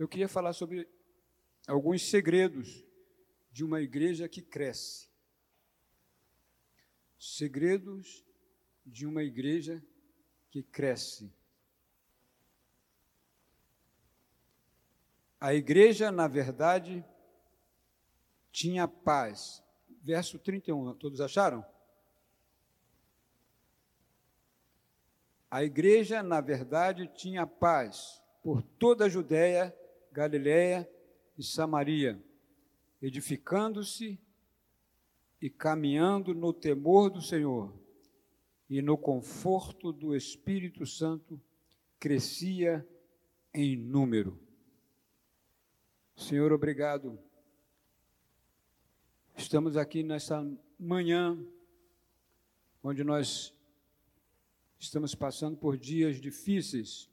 Eu queria falar sobre alguns segredos de uma igreja que cresce. Segredos de uma igreja que cresce. A igreja, na verdade, tinha paz. Verso 31, todos acharam? A igreja, na verdade, tinha paz por toda a Judéia, Galiléia e Samaria, edificando-se e caminhando no temor do Senhor e no conforto do Espírito Santo, crescia em número. Senhor, obrigado. Estamos aqui nessa manhã, onde nós estamos passando por dias difíceis,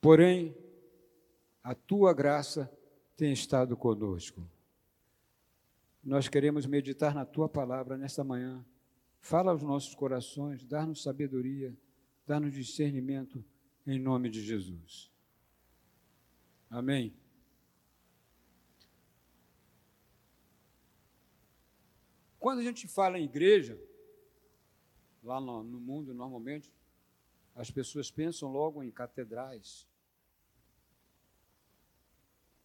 porém, a tua graça tem estado conosco. Nós queremos meditar na tua palavra nesta manhã. Fala aos nossos corações, dá-nos sabedoria, dá-nos discernimento, em nome de Jesus. Amém. Quando a gente fala em igreja, lá no, no mundo, normalmente, as pessoas pensam logo em catedrais,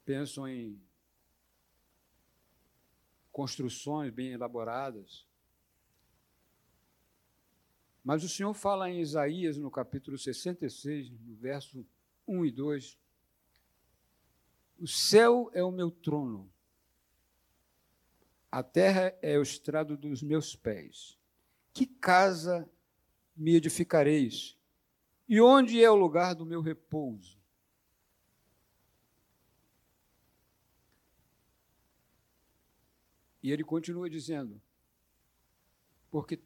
pensam em construções bem elaboradas. Mas o Senhor fala em Isaías, no capítulo 66, no verso 1 e 2: O céu é o meu trono, a terra é o estrado dos meus pés. Que casa me edificareis? E onde é o lugar do meu repouso? E ele continua dizendo: Porque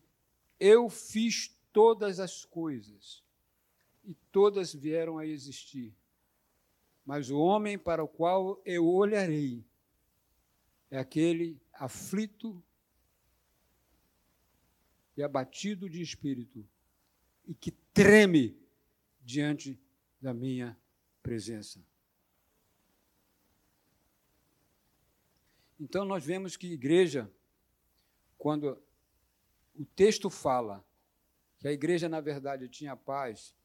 eu fiz todas as coisas, e todas vieram a existir. Mas o homem para o qual eu olharei é aquele aflito e abatido de espírito e que treme diante da minha presença. Então, nós vemos que igreja, quando o texto fala que a igreja, na verdade, tinha paz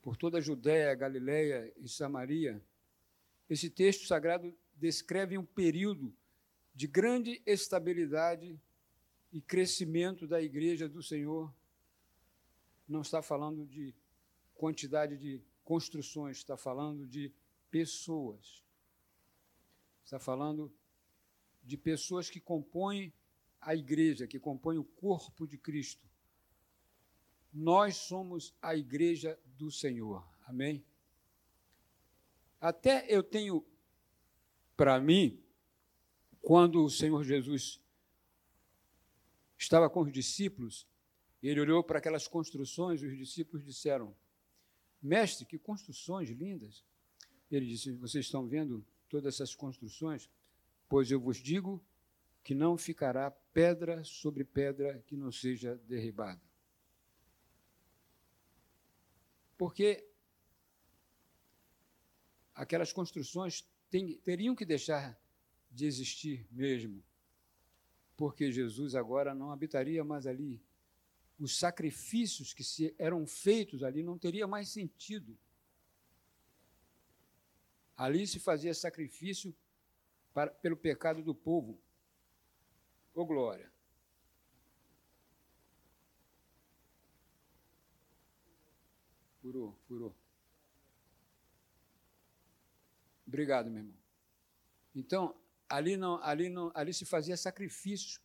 por toda a Judéia, Galiléia e Samaria, esse texto sagrado descreve um período de grande estabilidade e crescimento da igreja do Senhor não está falando de quantidade de construções, está falando de pessoas. Está falando de pessoas que compõem a igreja, que compõem o corpo de Cristo. Nós somos a igreja do Senhor. Amém? Até eu tenho para mim, quando o Senhor Jesus estava com os discípulos, ele olhou para aquelas construções e os discípulos disseram: Mestre, que construções lindas. Ele disse: Vocês estão vendo todas essas construções? Pois eu vos digo que não ficará pedra sobre pedra que não seja derribada. Porque aquelas construções tem, teriam que deixar de existir mesmo porque Jesus agora não habitaria mais ali. Os sacrifícios que se eram feitos ali não teria mais sentido. Ali se fazia sacrifício para, pelo pecado do povo. Ô glória! Furou, furou. Obrigado, meu irmão. Então, ali, não, ali, não, ali se fazia sacrifícios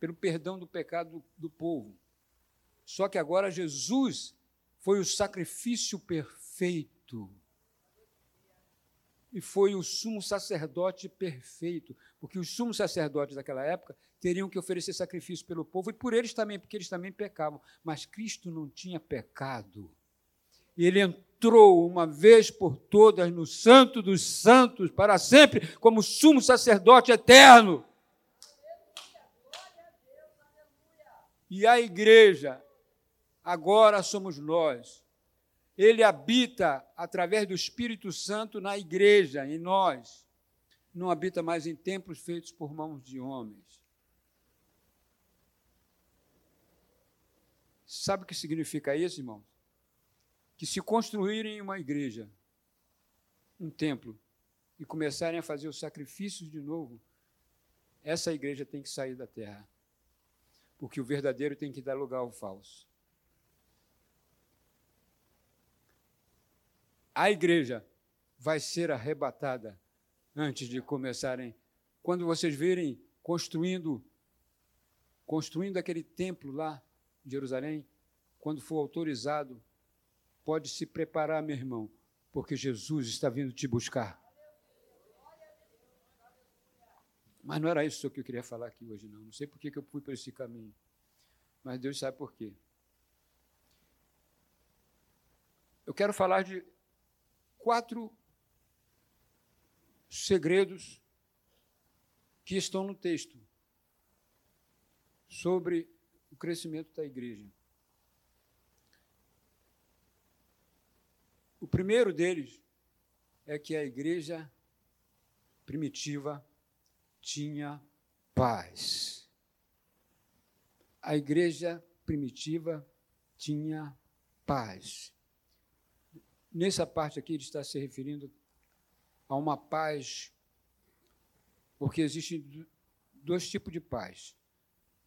pelo perdão do pecado do, do povo. Só que agora Jesus foi o sacrifício perfeito. E foi o sumo sacerdote perfeito, porque os sumos sacerdotes daquela época teriam que oferecer sacrifício pelo povo, e por eles também, porque eles também pecavam. Mas Cristo não tinha pecado. Ele entrou uma vez por todas no Santo dos Santos, para sempre, como sumo sacerdote eterno. E a igreja, agora somos nós. Ele habita através do Espírito Santo na igreja, em nós. Não habita mais em templos feitos por mãos de homens. Sabe o que significa isso, irmãos? Que se construírem uma igreja, um templo, e começarem a fazer os sacrifícios de novo, essa igreja tem que sair da terra. Porque o verdadeiro tem que dar lugar ao falso. A igreja vai ser arrebatada antes de começarem. Quando vocês virem construindo construindo aquele templo lá em Jerusalém, quando for autorizado, pode se preparar, meu irmão, porque Jesus está vindo te buscar. Mas não era isso que eu queria falar aqui hoje, não. Não sei por que eu fui por esse caminho. Mas Deus sabe por quê. Eu quero falar de quatro segredos que estão no texto sobre o crescimento da igreja. O primeiro deles é que a igreja primitiva tinha paz. A igreja primitiva tinha paz. Nessa parte aqui, ele está se referindo a uma paz, porque existem dois tipos de paz.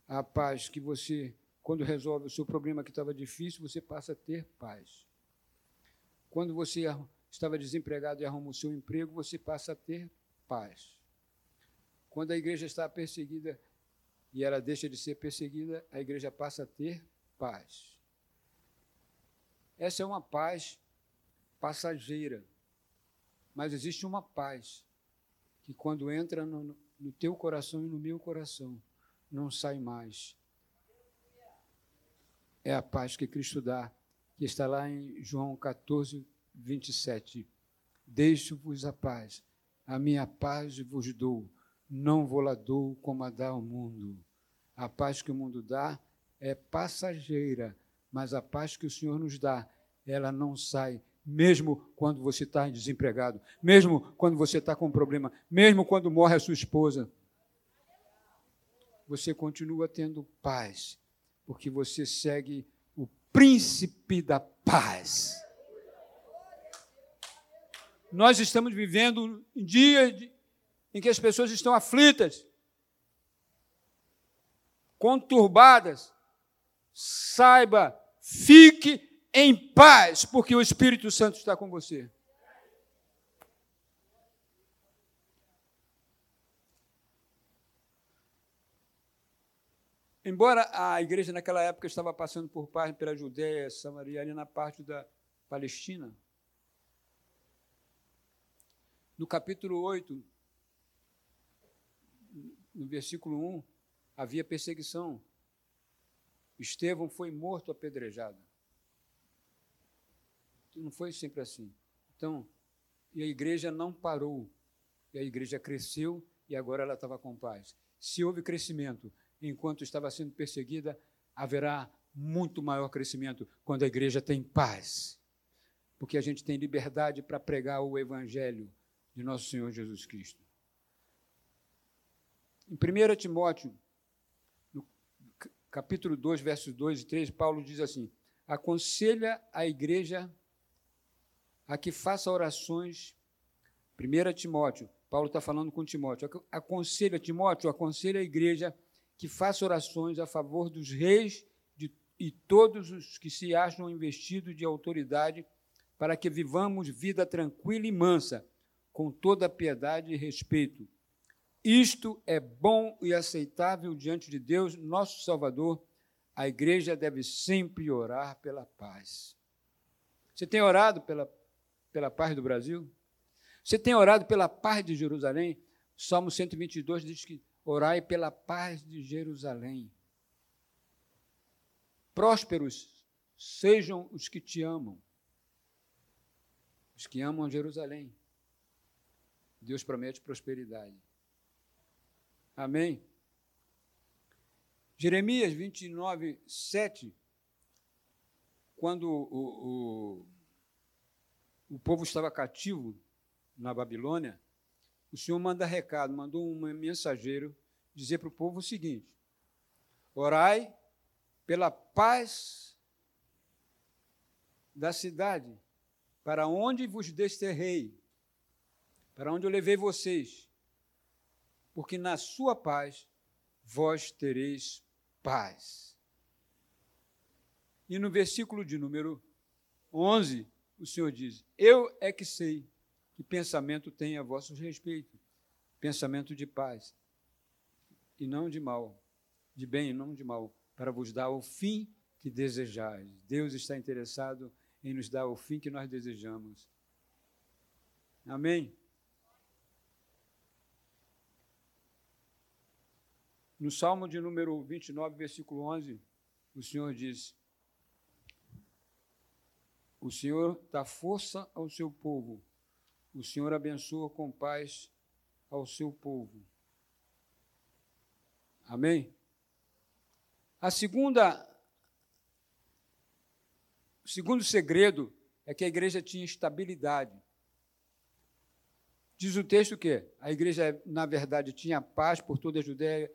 A paz que você, quando resolve o seu problema que estava difícil, você passa a ter paz. Quando você estava desempregado e arruma o seu emprego, você passa a ter paz. Quando a igreja está perseguida e ela deixa de ser perseguida, a igreja passa a ter paz. Essa é uma paz passageira. Mas existe uma paz que, quando entra no, no teu coração e no meu coração, não sai mais. É a paz que Cristo dá, que está lá em João 14, 27. Deixo-vos a paz, a minha paz vos dou, não vou lá dou como a dá o mundo. A paz que o mundo dá é passageira, mas a paz que o Senhor nos dá, ela não sai, mesmo quando você está desempregado, mesmo quando você está com um problema, mesmo quando morre a sua esposa. Você continua tendo paz, porque você segue o príncipe da paz. Nós estamos vivendo em dias em que as pessoas estão aflitas, conturbadas. Saiba, fique em paz, porque o Espírito Santo está com você. Embora a igreja naquela época estava passando por parte pela Judéia, Samaria, ali na parte da Palestina, no capítulo 8, no versículo 1, havia perseguição. Estevão foi morto apedrejado. Não foi sempre assim. Então, e a igreja não parou. E a igreja cresceu e agora ela estava com paz. Se houve crescimento enquanto estava sendo perseguida, haverá muito maior crescimento quando a igreja tem paz. Porque a gente tem liberdade para pregar o evangelho de nosso Senhor Jesus Cristo. Em 1 Timóteo, no capítulo 2, versos 2 e 3, Paulo diz assim: aconselha a igreja a que faça orações. 1 Timóteo, Paulo está falando com Timóteo, aconselha Timóteo, aconselha a igreja que faça orações a favor dos reis de, e todos os que se acham investidos de autoridade, para que vivamos vida tranquila e mansa, com toda piedade e respeito. Isto é bom e aceitável diante de Deus, nosso Salvador. A igreja deve sempre orar pela paz. Você tem orado pela pela paz do Brasil? Você tem orado pela paz de Jerusalém? Salmo 122 diz que orai pela paz de Jerusalém. Prósperos sejam os que te amam, os que amam Jerusalém. Deus promete prosperidade. Amém? Jeremias 29, 7, quando o, o o povo estava cativo na Babilônia, o Senhor manda recado, mandou um mensageiro dizer para o povo o seguinte: orai pela paz da cidade, para onde vos desterrei, para onde eu levei vocês, porque na sua paz vós tereis paz. E no versículo de número 11, o Senhor diz: Eu é que sei que pensamento tem a vosso respeito, pensamento de paz e não de mal, de bem e não de mal, para vos dar o fim que desejais. Deus está interessado em nos dar o fim que nós desejamos. Amém? No Salmo de número 29, versículo 11, o Senhor diz: O Senhor dá força ao seu povo, o Senhor abençoa com paz ao seu povo. Amém? A segunda, o segundo segredo é que a igreja tinha estabilidade. Diz o texto que a igreja, na verdade, tinha paz por toda a Judéia,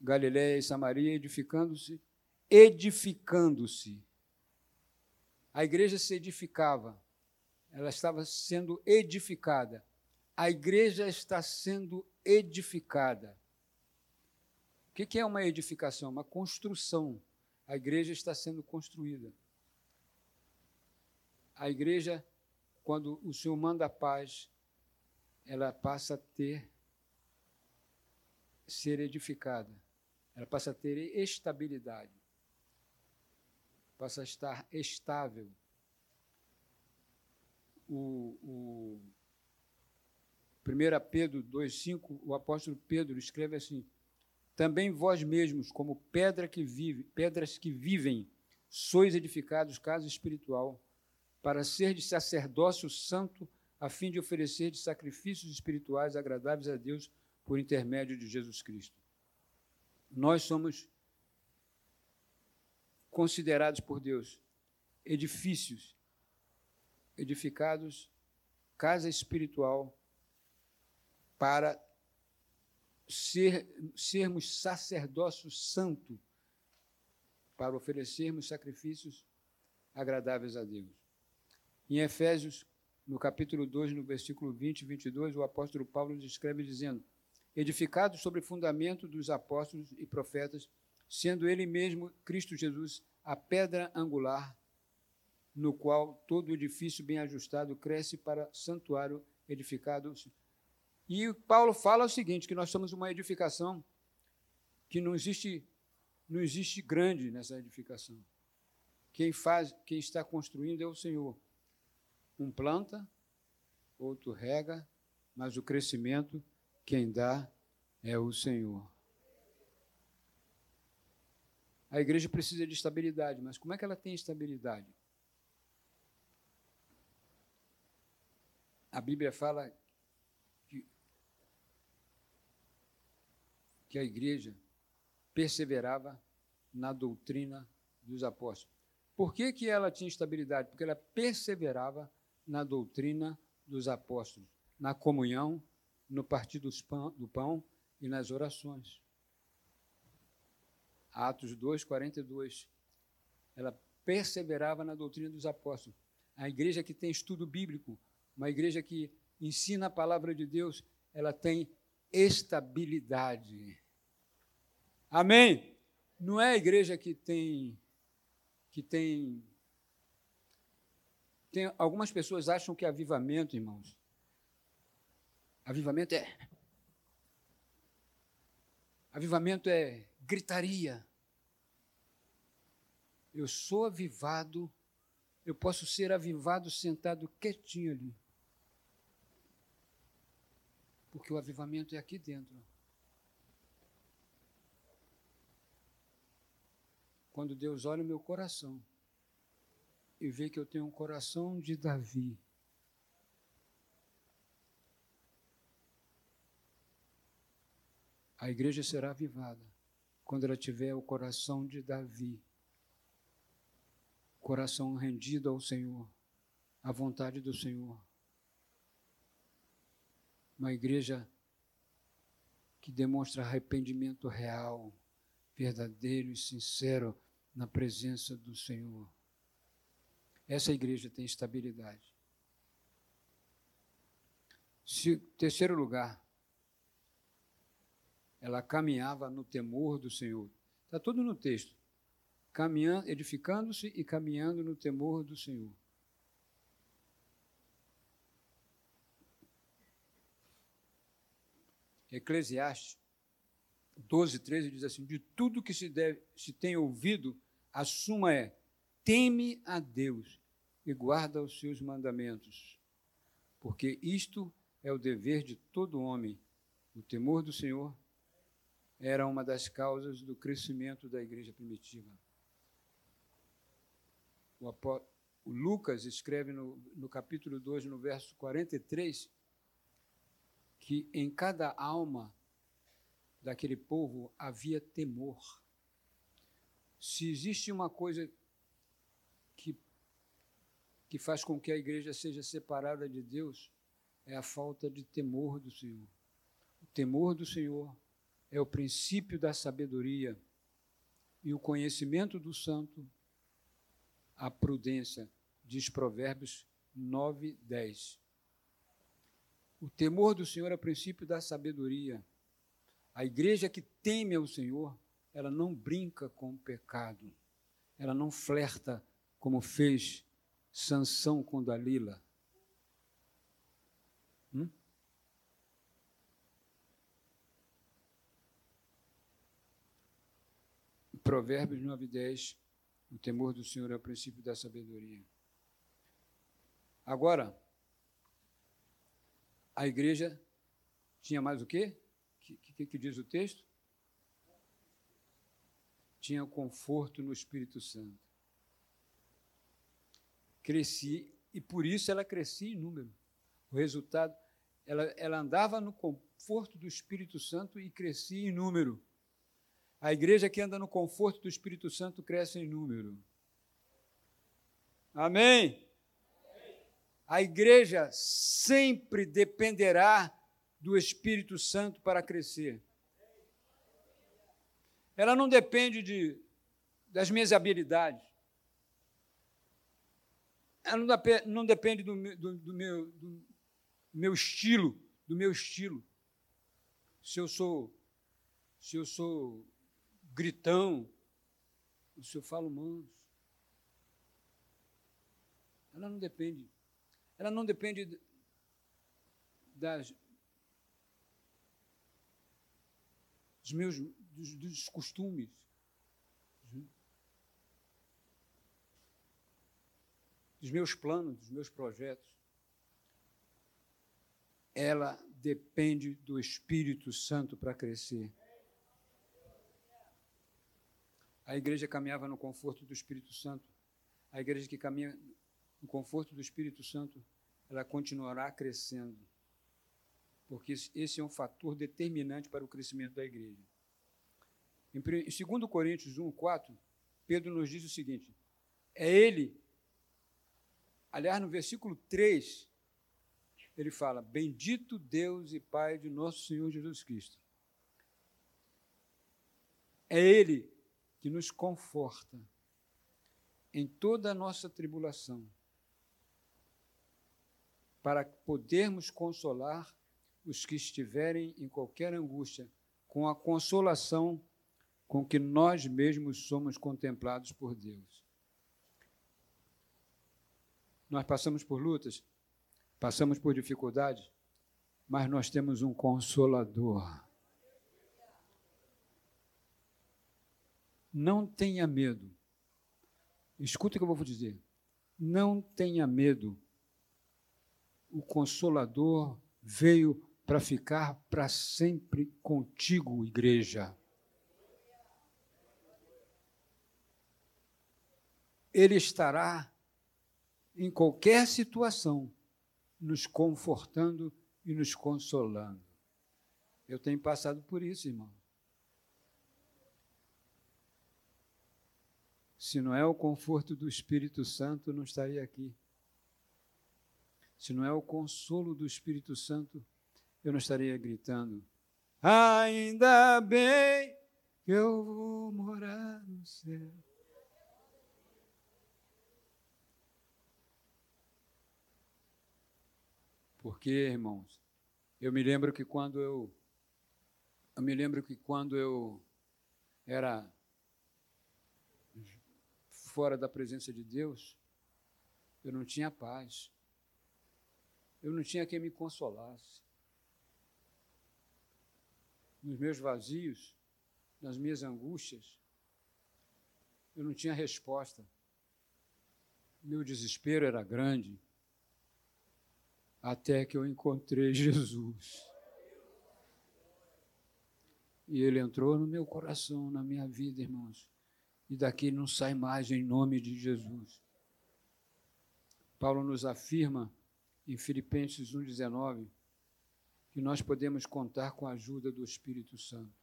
Galiléia e Samaria, edificando-se, edificando-se. A igreja se edificava, ela estava sendo edificada. A igreja está sendo edificada. O que é uma edificação? Uma construção. A igreja está sendo construída. A igreja, quando o Senhor manda a paz, ela passa a ter, ser edificada. Ela passa a ter estabilidade. Passa a estar estável. O, o 1 Pedro 2,5, o apóstolo Pedro escreve assim: também vós mesmos, como pedra que vive, pedras que vivem, sois edificados casa espiritual, para ser de sacerdócio santo, a fim de oferecer de sacrifícios espirituais agradáveis a Deus por intermédio de Jesus Cristo. Nós somos considerados por Deus edifícios edificados, casa espiritual para ser, sermos sacerdócio santo para oferecermos sacrifícios agradáveis a Deus. Em Efésios, no capítulo 2, no versículo 20 e 22, o apóstolo Paulo descreve dizendo: Edificado sobre o fundamento dos apóstolos e profetas, sendo ele mesmo, Cristo Jesus, a pedra angular, no qual todo edifício bem ajustado cresce para santuário edificado e Paulo fala o seguinte, que nós somos uma edificação que não existe não existe grande nessa edificação. Quem faz, quem está construindo é o Senhor. Um planta, outro rega, mas o crescimento quem dá é o Senhor. A igreja precisa de estabilidade, mas como é que ela tem estabilidade? A Bíblia fala que a igreja perseverava na doutrina dos apóstolos. Por que, que ela tinha estabilidade? Porque ela perseverava na doutrina dos apóstolos, na comunhão, no partir do pão e nas orações. Atos 2, 42. Ela perseverava na doutrina dos apóstolos. A igreja que tem estudo bíblico, uma igreja que ensina a palavra de Deus, ela tem estabilidade. Amém? Não é a igreja que tem que tem tem algumas pessoas acham que avivamento, irmãos. Avivamento é Avivamento é gritaria. Eu sou avivado, eu posso ser avivado sentado quietinho ali. Porque o avivamento é aqui dentro. quando Deus olha o meu coração e vê que eu tenho um coração de Davi. A igreja será avivada quando ela tiver o coração de Davi, coração rendido ao Senhor, a vontade do Senhor. Uma igreja que demonstra arrependimento real, verdadeiro e sincero na presença do Senhor. Essa igreja tem estabilidade. Se, terceiro lugar, ela caminhava no temor do Senhor. Está tudo no texto. Caminhando, edificando-se e caminhando no temor do Senhor. Eclesiastes 12, 13 diz assim: De tudo que se, deve, se tem ouvido, a suma é: teme a Deus e guarda os seus mandamentos, porque isto é o dever de todo homem. O temor do Senhor era uma das causas do crescimento da igreja primitiva. O, o Lucas escreve no, no capítulo 2, no verso 43, que em cada alma daquele povo havia temor. Se existe uma coisa que, que faz com que a igreja seja separada de Deus, é a falta de temor do Senhor. O temor do Senhor é o princípio da sabedoria e o conhecimento do santo, a prudência, diz Provérbios 9, 10. O temor do Senhor é o princípio da sabedoria. A igreja que teme ao Senhor, ela não brinca com o pecado, ela não flerta como fez Sansão com Dalila. Hum? Provérbios 9, 10. O temor do Senhor é o princípio da sabedoria. Agora, a igreja tinha mais o quê? O que, que, que diz o texto? Tinha conforto no Espírito Santo. Cresci, e por isso ela crescia em número. O resultado, ela, ela andava no conforto do Espírito Santo e crescia em número. A igreja que anda no conforto do Espírito Santo cresce em número. Amém? A igreja sempre dependerá do Espírito Santo para crescer. Ela não depende de, das minhas habilidades. Ela não, depende, não depende do, do, do, meu, do meu estilo, do meu estilo. Se eu sou, se eu sou gritão, o senhor fala manso. Ela não depende. Ela não depende das, dos meus dos, dos costumes. Dos meus planos, dos meus projetos. Ela depende do Espírito Santo para crescer. A igreja caminhava no conforto do Espírito Santo. A igreja que caminha no conforto do Espírito Santo, ela continuará crescendo. Porque esse é um fator determinante para o crescimento da igreja. Em 2 Coríntios 1, 4, Pedro nos diz o seguinte: é ele, aliás, no versículo 3, ele fala: Bendito Deus e Pai de nosso Senhor Jesus Cristo. É Ele que nos conforta em toda a nossa tribulação, para podermos consolar os que estiverem em qualquer angústia, com a consolação com que nós mesmos somos contemplados por Deus. Nós passamos por lutas, passamos por dificuldades, mas nós temos um consolador Não tenha medo. Escuta o que eu vou dizer. Não tenha medo. O Consolador veio para ficar para sempre contigo, igreja. Ele estará em qualquer situação, nos confortando e nos consolando. Eu tenho passado por isso, irmão. Se não é o conforto do Espírito Santo, não estaria aqui. Se não é o consolo do Espírito Santo, eu não estaria gritando: Ainda bem que eu vou morar no céu. Porque, irmãos, eu me lembro que quando eu eu me lembro que quando eu era fora da presença de Deus, eu não tinha paz. Eu não tinha quem me consolasse. Nos meus vazios, nas minhas angústias, eu não tinha resposta. Meu desespero era grande, até que eu encontrei Jesus. E ele entrou no meu coração, na minha vida, irmãos. E daqui não sai mais em nome de Jesus. Paulo nos afirma em Filipenses 1,19 que nós podemos contar com a ajuda do Espírito Santo.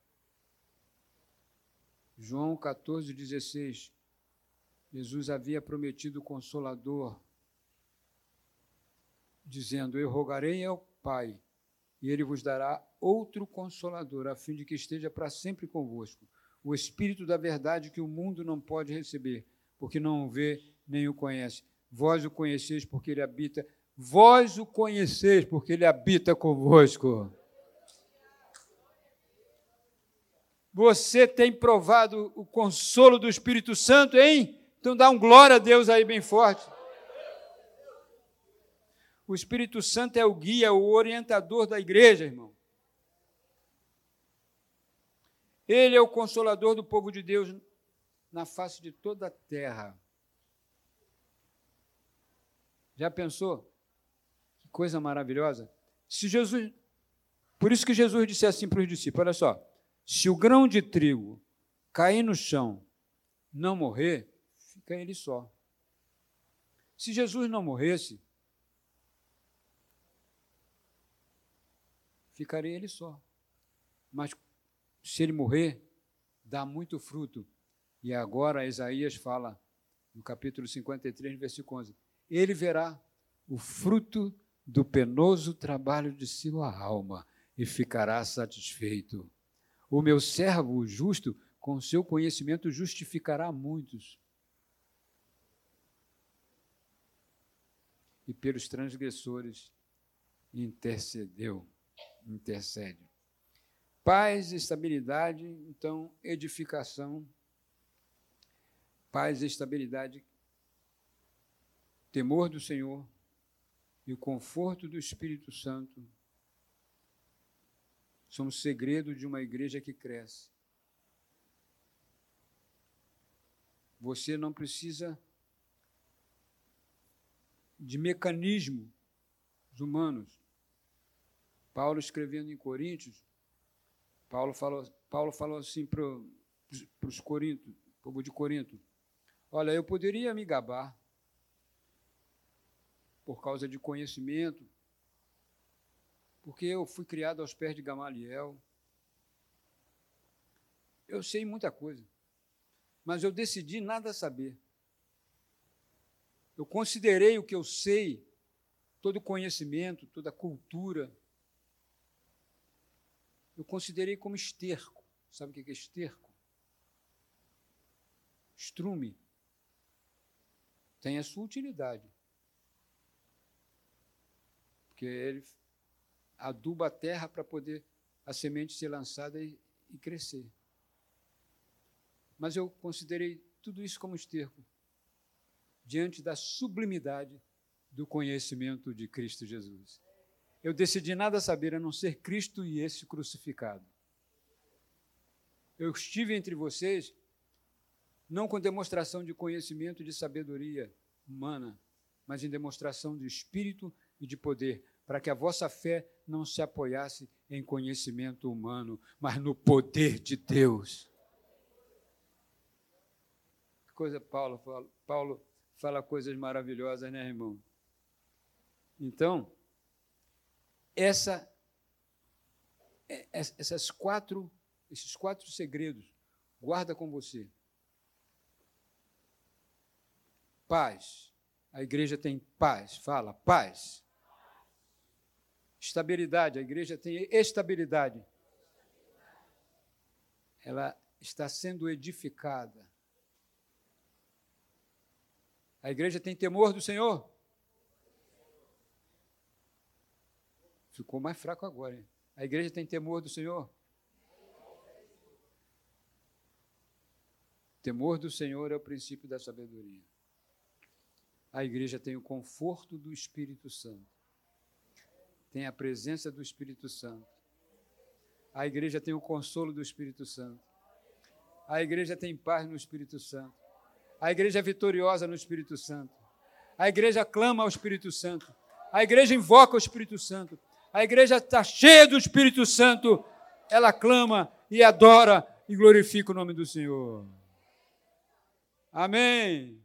João 14,16 Jesus havia prometido o Consolador, dizendo: Eu rogarei ao Pai, e ele vos dará outro consolador, a fim de que esteja para sempre convosco. O Espírito da verdade que o mundo não pode receber, porque não o vê nem o conhece. Vós o conheceis porque ele habita, vós o conheceis porque ele habita convosco. Você tem provado o consolo do Espírito Santo, hein? Então dá um glória a Deus aí bem forte. O Espírito Santo é o guia, o orientador da igreja, irmão. Ele é o consolador do povo de Deus na face de toda a terra. Já pensou? Que coisa maravilhosa. Se Jesus. Por isso que Jesus disse assim para os discípulos: olha só, se o grão de trigo cair no chão, não morrer, fica ele só. Se Jesus não morresse, ficaria ele só. Mas se ele morrer, dá muito fruto. E agora Isaías fala, no capítulo 53, versículo 11: Ele verá o fruto do penoso trabalho de sua alma e ficará satisfeito. O meu servo, justo, com seu conhecimento justificará muitos. E pelos transgressores intercedeu, intercede. Paz, estabilidade, então, edificação. Paz, estabilidade, temor do Senhor e o conforto do Espírito Santo são o segredo de uma igreja que cresce. Você não precisa de mecanismos humanos. Paulo escrevendo em Coríntios, Paulo falou, Paulo falou assim para os Corintos, povo de Corinto: Olha, eu poderia me gabar por causa de conhecimento, porque eu fui criado aos pés de Gamaliel. Eu sei muita coisa, mas eu decidi nada saber. Eu considerei o que eu sei, todo conhecimento, toda cultura, eu considerei como esterco. Sabe o que é esterco? Estrume. Tem a sua utilidade. Porque ele aduba a terra para poder a semente ser lançada e, e crescer. Mas eu considerei tudo isso como esterco diante da sublimidade do conhecimento de Cristo Jesus eu decidi nada saber a não ser Cristo e esse crucificado. Eu estive entre vocês não com demonstração de conhecimento e de sabedoria humana, mas em demonstração de espírito e de poder, para que a vossa fé não se apoiasse em conhecimento humano, mas no poder de Deus. Que coisa Paulo fala, Paulo fala coisas maravilhosas, né, irmão? Então, essa, é, essas quatro, esses quatro segredos, guarda com você. Paz. A igreja tem paz. Fala, paz. Estabilidade, a igreja tem estabilidade. Ela está sendo edificada. A igreja tem temor do Senhor? Ficou mais fraco agora. Hein? A igreja tem temor do Senhor? Temor do Senhor é o princípio da sabedoria. A igreja tem o conforto do Espírito Santo. Tem a presença do Espírito Santo. A igreja tem o consolo do Espírito Santo. A igreja tem paz no Espírito Santo. A igreja é vitoriosa no Espírito Santo. A igreja clama ao Espírito Santo. A igreja invoca o Espírito Santo. A igreja está cheia do Espírito Santo. Ela clama e adora e glorifica o nome do Senhor. Amém.